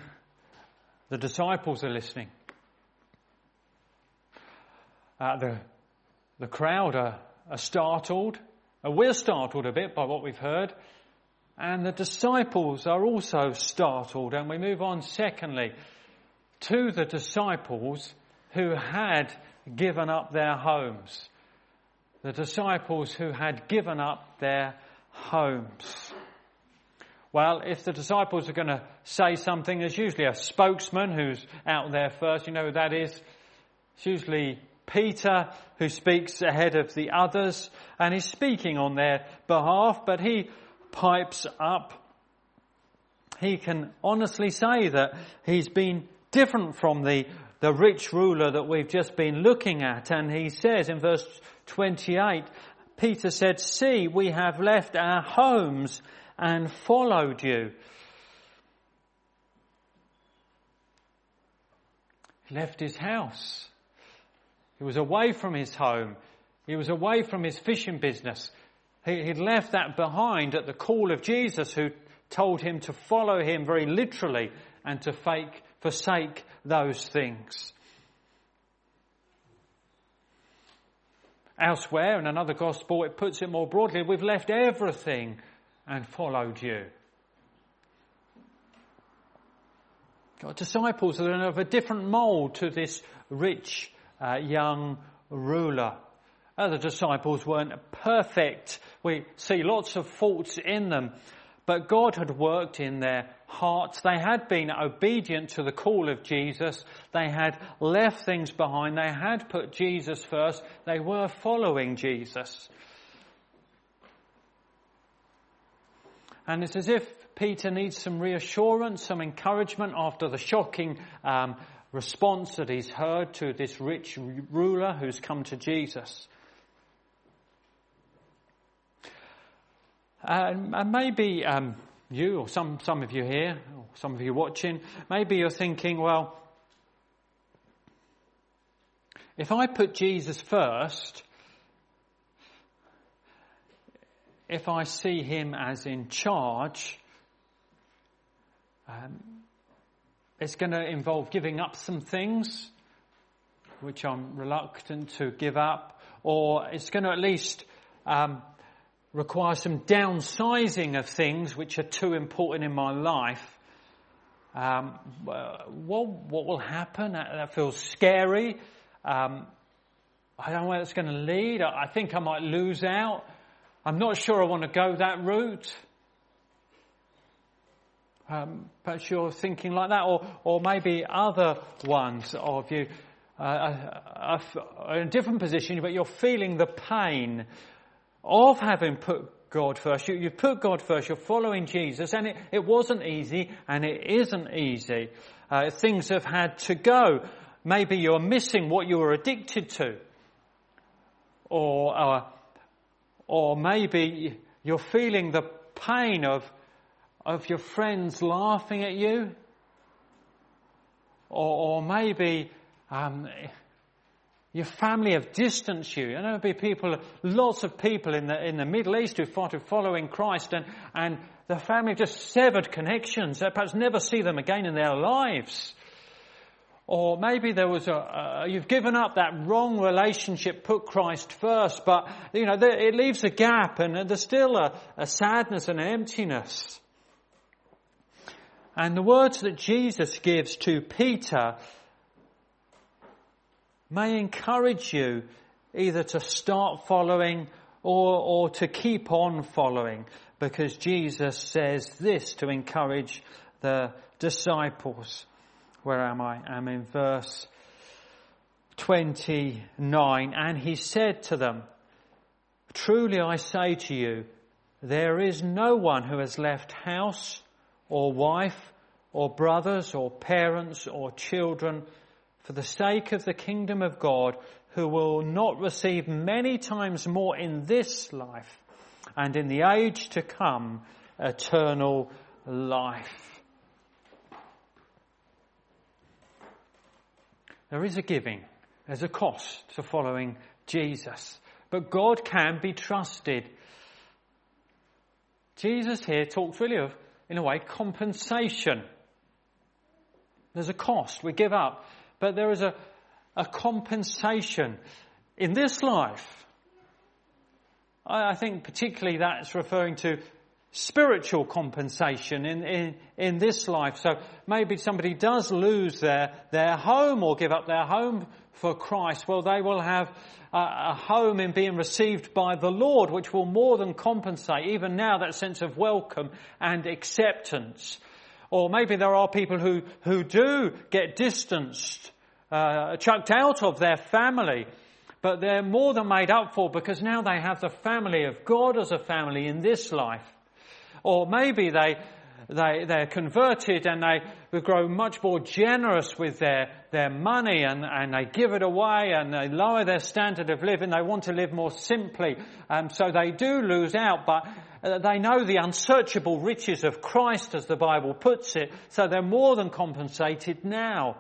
Speaker 3: The disciples are listening. Uh, the, the crowd are, are startled. Uh, we're startled a bit by what we've heard. And the disciples are also startled. And we move on, secondly, to the disciples who had given up their homes. The disciples who had given up their homes. Well, if the disciples are going to say something, there's usually a spokesman who's out there first. You know who that is? It's usually Peter who speaks ahead of the others and is speaking on their behalf, but he pipes up. He can honestly say that he's been different from the, the rich ruler that we've just been looking at. And he says in verse 28, Peter said, see, we have left our homes and followed you. He left his house. He was away from his home. He was away from his fishing business. He, he'd left that behind at the call of Jesus who told him to follow him very literally and to fake, forsake those things. Elsewhere, in another gospel, it puts it more broadly, we've left everything and followed you. disciples that are of a different mold to this rich uh, young ruler. Other disciples weren't perfect. We see lots of faults in them. But God had worked in their hearts. They had been obedient to the call of Jesus. They had left things behind. They had put Jesus first. They were following Jesus. And it's as if Peter needs some reassurance, some encouragement after the shocking um, response that he's heard to this rich ruler who's come to Jesus. and maybe um, you, or some, some of you here, or some of you watching, maybe you're thinking, well, if I put Jesus first, if I see him as in charge, um, it's going to involve giving up some things, which I'm reluctant to give up, or it's going to at least um, require some downsizing of things which are too important in my life. Um, what, what will happen? That feels scary. Um, I don't know where it's going to lead. I think I might lose out. I'm not sure I want to go that route. Um, perhaps you're thinking like that, or, or maybe other ones of you uh, are, are in a different position, but you're feeling the pain of having put God first. You, you put God first, you're following Jesus, and it, it wasn't easy, and it isn't easy. Uh, things have had to go. Maybe you're missing what you were addicted to. Or, uh, or maybe you're feeling the pain of, of your friends laughing at you. Or, or maybe um, your family have distanced you. And there'll be people, lots of people in the, in the Middle East who are following Christ and, and the family just severed connections. They perhaps never see them again in their lives. Or maybe there was a, you've given up that wrong relationship, put Christ first, but, you know, there, it leaves a gap and there's still a, a sadness and emptiness. And the words that Jesus gives to Peter may encourage you either to start following or, or to keep on following because Jesus says this to encourage the disciples. Where am I? I'm in verse 29. And he said to them, Truly I say to you, there is no one who has left house or wife or brothers or parents or children for the sake of the kingdom of God, who will not receive many times more in this life and in the age to come eternal life. There is a giving, there's a cost to following Jesus, but God can be trusted. Jesus here talks really of, in a way, compensation. There's a cost we give up but there is a, a compensation in this life. I, I think particularly that's referring to spiritual compensation in, in, in this life. So maybe somebody does lose their, their home or give up their home for Christ. Well, they will have a, a home in being received by the Lord, which will more than compensate, even now, that sense of welcome and acceptance. Or maybe there are people who, who do get distanced, uh, chucked out of their family, but they're more than made up for because now they have the family of God as a family in this life. Or maybe they, they, they're converted and they grow much more generous with their, their money and, and they give it away and they lower their standard of living. They want to live more simply. Um, so they do lose out, but uh, they know the unsearchable riches of Christ, as the Bible puts it, so they're more than compensated now.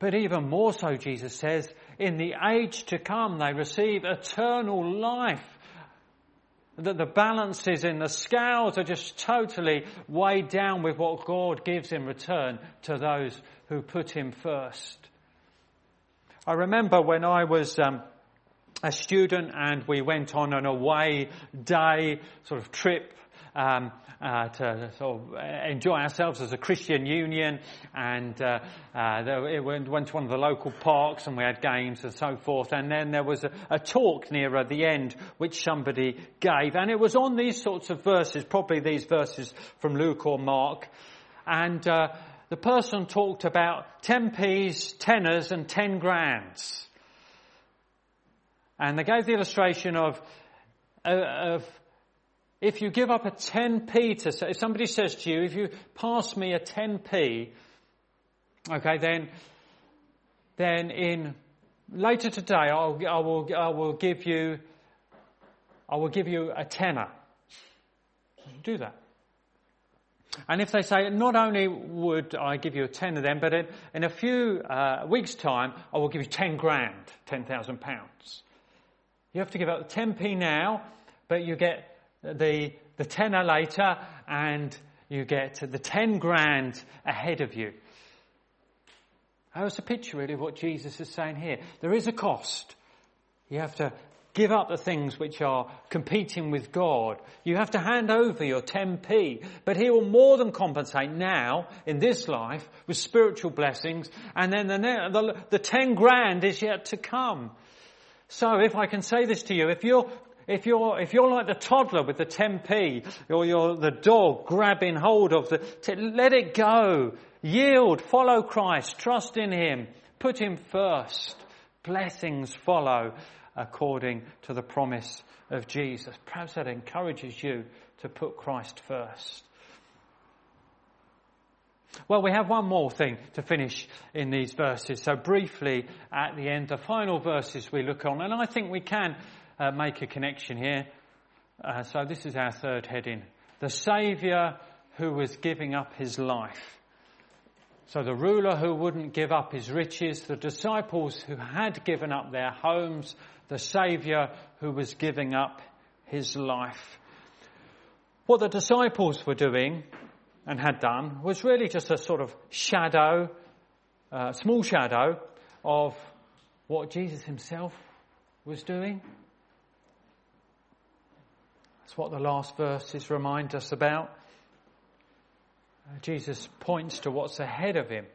Speaker 3: But even more so, Jesus says, in the age to come, they receive eternal life. That the balances in the scales are just totally weighed down with what God gives in return to those who put Him first. I remember when I was um, a student and we went on an away day sort of trip um, uh, to sort of enjoy ourselves as a Christian union, and uh, uh, it went, went, to one of the local parks, and we had games and so forth. And then there was a, a talk nearer the end, which somebody gave, and it was on these sorts of verses, probably these verses from Luke or Mark, and uh, the person talked about 10p's, tenners, and 10 grands. And they gave the illustration of, uh, of if you give up a 10p to, if somebody says to you, if you pass me a 10p, okay, then, then in, later today I'll, I will, I will give you, I will give you a tenner. Do that. And if they say, not only would I give you a tenner then, but in, in a few uh, weeks' time, I will give you 10 grand, 10,000 pounds. You have to give up the 10p now, but you get the, the tenner later and you get the 10 grand ahead of you. That's a picture really of what Jesus is saying here. There is a cost. You have to give up the things which are competing with God. You have to hand over your 10p, but He will more than compensate now in this life with spiritual blessings, and then the, the, the 10 grand is yet to come. So if I can say this to you, if you're if you're, if you're like the toddler with the 10p, or you're the dog grabbing hold of the, let it go. Yield, follow Christ, trust in Him, put Him first. Blessings follow according to the promise of Jesus. Perhaps that encourages you to put Christ first. Well, we have one more thing to finish in these verses. So briefly at the end, the final verses we look on, and I think we can uh, make a connection here. Uh, so this is our third heading. The Saviour who was giving up his life. So the ruler who wouldn't give up his riches, the disciples who had given up their homes, the Saviour who was giving up his life. What the disciples were doing and had done was really just a sort of shadow, uh, small shadow of what Jesus himself was doing. That's what the last verses remind us about. Uh, Jesus points to what's ahead of him.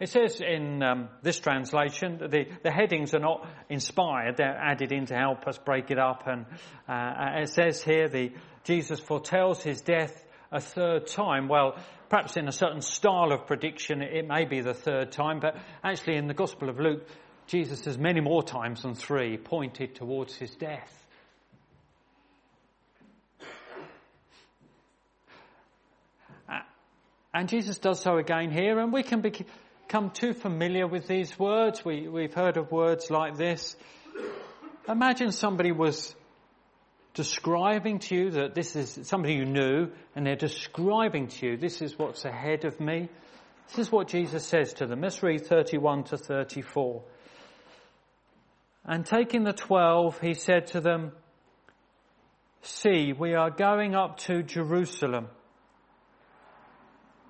Speaker 3: It says in um, this translation that the, the headings are not inspired, they're added in to help us break it up. And uh, it says here the Jesus foretells his death a third time. Well, perhaps in a certain style of prediction, it may be the third time, but actually in the Gospel of Luke, Jesus has many more times than three pointed towards his death. And Jesus does so again here, and we can become too familiar with these words. We, we've heard of words like this. Imagine somebody was describing to you that this is somebody you knew, and they're describing to you, this is what's ahead of me. This is what Jesus says to them. Let's read 31 to 34. And taking the twelve, he said to them, See, we are going up to Jerusalem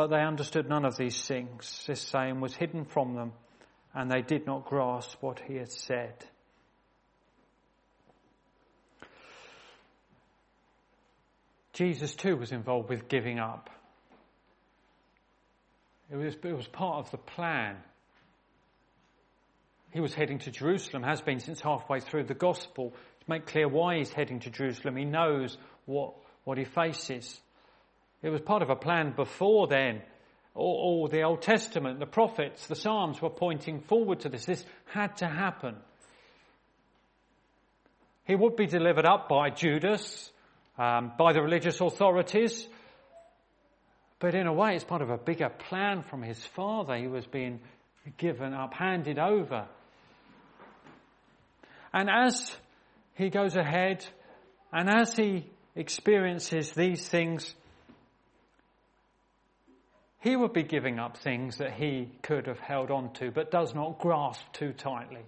Speaker 3: But they understood none of these things. This saying was hidden from them, and they did not grasp what he had said. Jesus too was involved with giving up. It was, it was part of the plan. He was heading to Jerusalem, has been since halfway through the gospel. To make clear why he's heading to Jerusalem, he knows what, what he faces. It was part of a plan before then. All, the Old Testament, the prophets, the Psalms were pointing forward to this. This had to happen. He would be delivered up by Judas, um, by the religious authorities. But in a way, it's part of a bigger plan from his father. He was being given up, handed over. And as he goes ahead, and as he experiences these things, he would be giving up things that he could have held on to but does not grasp too tightly.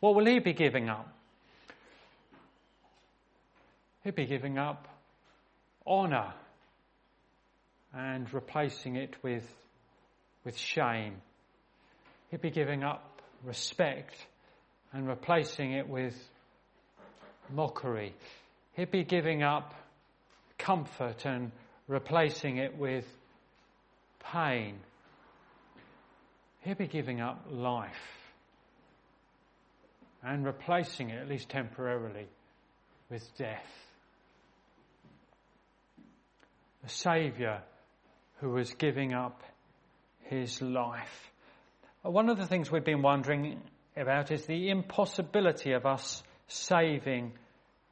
Speaker 3: What will he be giving up? He'd be giving up honour and replacing it with, with shame. He'd be giving up respect and replacing it with mockery. He'd be giving up comfort and replacing it with pain. He'd be giving up life and replacing it, at least temporarily, with death. A Saviour who was giving up his life. One of the things we've been wondering about is the impossibility of us saving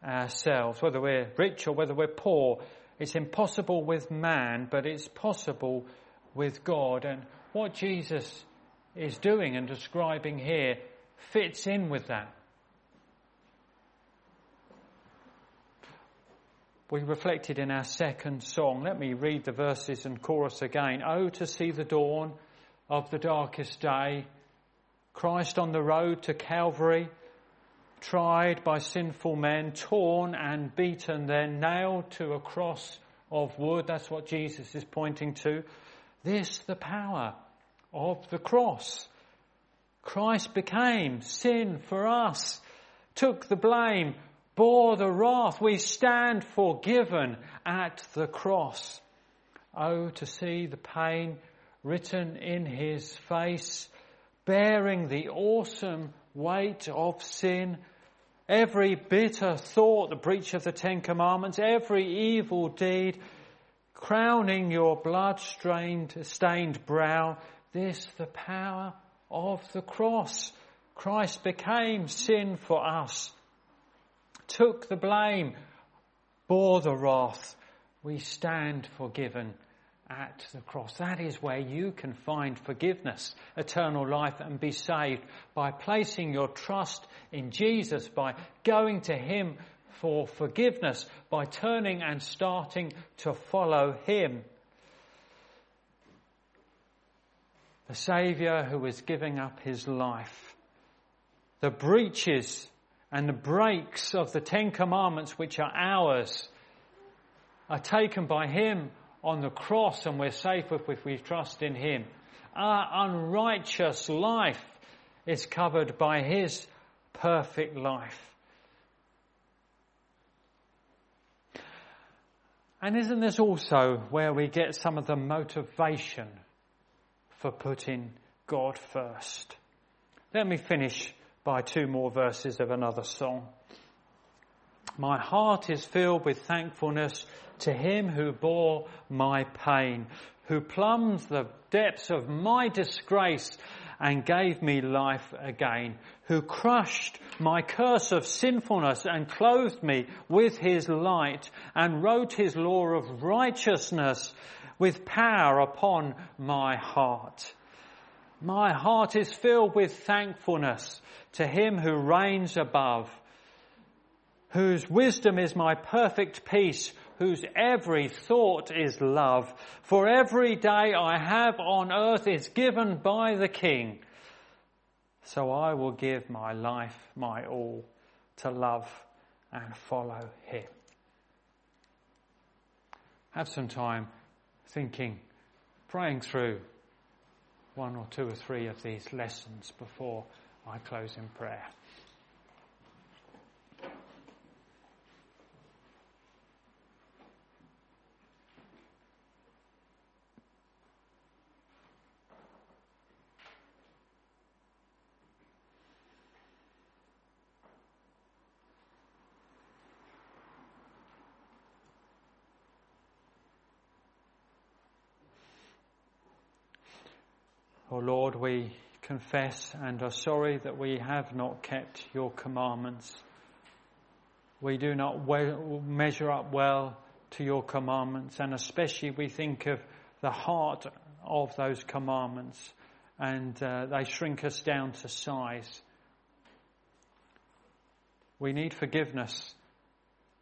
Speaker 3: ourselves, whether we're rich or whether we're poor. It's impossible with man, but it's possible with God. And what Jesus is doing and describing here fits in with that. We reflected in our second song. Let me read the verses and chorus again. Oh, to see the dawn of the darkest day, Christ on the road to Calvary, tried by sinful men, torn and beaten, then nailed to a cross of wood. That's what Jesus is pointing to. This, the power of the cross. Christ became sin for us, took the blame, bore the wrath. We stand forgiven at the cross. Oh, to see the pain written in his face, bearing the awesome weight of sin, every bitter thought, the breach of the Ten Commandments, every evil deed, crowning your blood stained brow, this the power of the cross. Christ became sin for us, took the blame, bore the wrath. We stand forgiven at the cross. That is where you can find forgiveness, eternal life, and be saved by placing your trust in Jesus, by going to Him for forgiveness, by turning and starting to follow Him. The Saviour who is giving up His life. The breaches and the breaks of the Ten Commandments, which are ours, are taken by Him on the cross and we're safe if we trust in Him. Our unrighteous life is covered by His perfect life. And isn't this also where we get some of the motivation for putting God first? Let me finish by two more verses of another song. My heart is filled with thankfulness to him who bore my pain, who plumbed the depths of my disgrace and gave me life again, who crushed my curse of sinfulness and clothed me with his light and wrote his law of righteousness with power upon my heart. My heart is filled with thankfulness to him who reigns above, whose wisdom is my perfect peace, whose every thought is love. For every day I have on earth is given by the King. So I will give my life, my all, to love and follow him. Have some time thinking, praying through one or two or three of these lessons before I close in prayer. O oh Lord, we confess and are sorry that we have not kept your commandments. We do not measure up well to your commandments, and especially we think of the heart of those commandments, and uh, they shrink us down to size. We need forgiveness,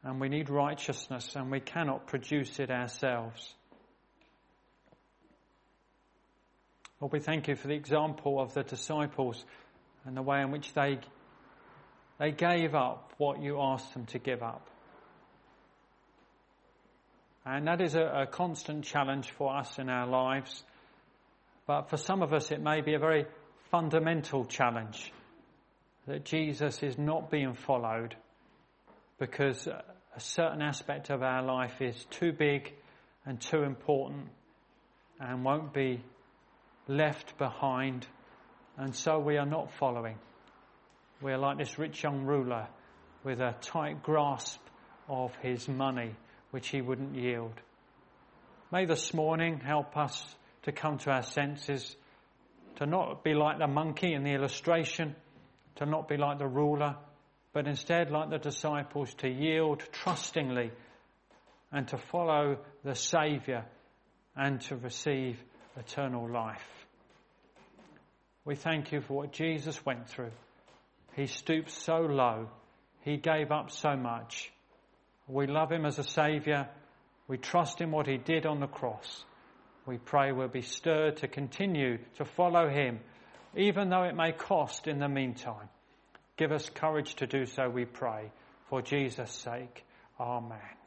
Speaker 3: and we need righteousness, and we cannot produce it ourselves. Lord, we thank you for the example of the disciples and the way in which they, they gave up what you asked them to give up. And that is a, a constant challenge for us in our lives. But for some of us, it may be a very fundamental challenge that Jesus is not being followed because a certain aspect of our life is too big and too important and won't be left behind, and so we are not following. We are like this rich young ruler with a tight grasp of his money, which he wouldn't yield. May this morning help us to come to our senses, to not be like the monkey in the illustration, to not be like the ruler, but instead, like the disciples, to yield trustingly and to follow the Saviour and to receive eternal life. We thank you for what Jesus went through. He stooped so low. He gave up so much. We love him as a saviour. We trust in what he did on the cross. We pray we'll be stirred to continue to follow him, even though it may cost in the meantime. Give us courage to do so, we pray. For Jesus' sake. Amen.